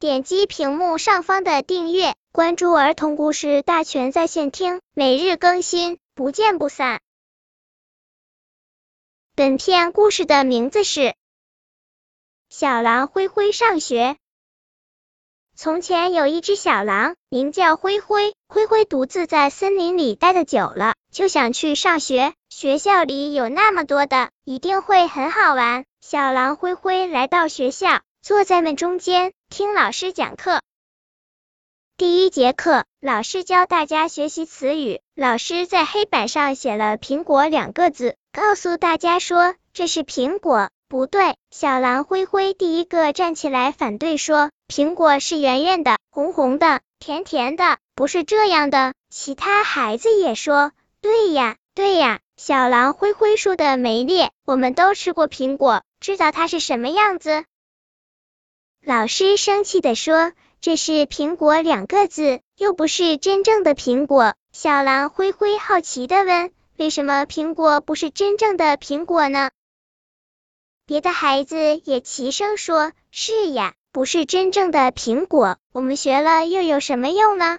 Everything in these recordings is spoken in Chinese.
点击屏幕上方的订阅，关注儿童故事大全在线听，每日更新，不见不散。本片故事的名字是《小狼灰灰上学》。从前有一只小狼，名叫灰灰。灰灰独自在森林里待的久了，就想去上学。学校里有那么多的，一定会很好玩。小狼灰灰来到学校，坐在们中间，听老师讲课。第一节课，老师教大家学习词语。老师在黑板上写了“苹果”两个字，告诉大家说这是苹果。不对，小狼灰灰第一个站起来反对说。苹果是圆圆的、红红的、甜甜的，不是这样的。其他孩子也说：“对呀，对呀。”小狼灰灰说的没裂。我们都吃过苹果，知道它是什么样子。老师生气的说：“这是苹果两个字，又不是真正的苹果。”小狼灰灰好奇的问：“为什么苹果不是真正的苹果呢？”别的孩子也齐声说：“是呀。”不是真正的苹果，我们学了又有什么用呢？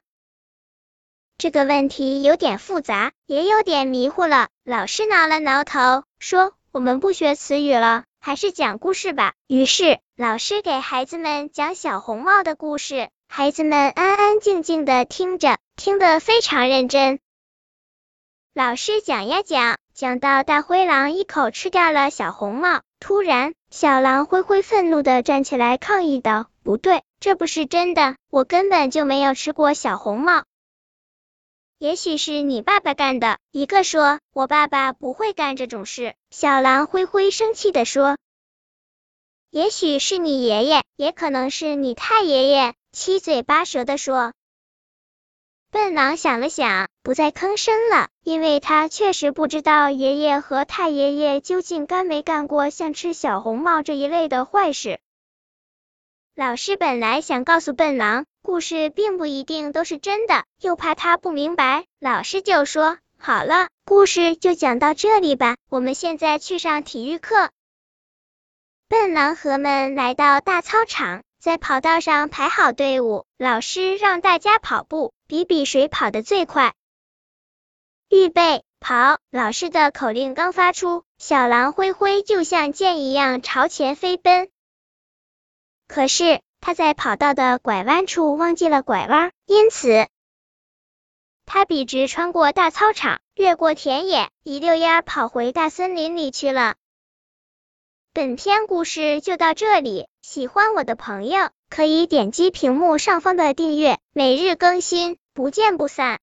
这个问题有点复杂，也有点迷糊了。老师挠了挠头，说：“我们不学词语了，还是讲故事吧。”于是，老师给孩子们讲小红帽的故事，孩子们安安静静的听着，听得非常认真。老师讲呀讲，讲到大灰狼一口吃掉了小红帽。突然，小狼灰灰愤怒的站起来抗议道：“不对，这不是真的，我根本就没有吃过小红帽。也许是你爸爸干的。”一个说：“我爸爸不会干这种事。”小狼灰灰生气的说：“也许是你爷爷，也可能是你太爷爷。”七嘴八舌的说。笨狼想了想，不再吭声了，因为他确实不知道爷爷和太爷爷究竟干没干过像吃小红帽这一类的坏事。老师本来想告诉笨狼，故事并不一定都是真的，又怕他不明白，老师就说：“好了，故事就讲到这里吧，我们现在去上体育课。”笨狼和们来到大操场，在跑道上排好队伍，老师让大家跑步。比比谁跑得最快。预备，跑！老师的口令刚发出，小狼灰灰就像箭一样朝前飞奔。可是他在跑道的拐弯处忘记了拐弯，因此他笔直穿过大操场，越过田野，一溜烟跑回大森林里去了。本篇故事就到这里，喜欢我的朋友可以点击屏幕上方的订阅，每日更新。不见不散。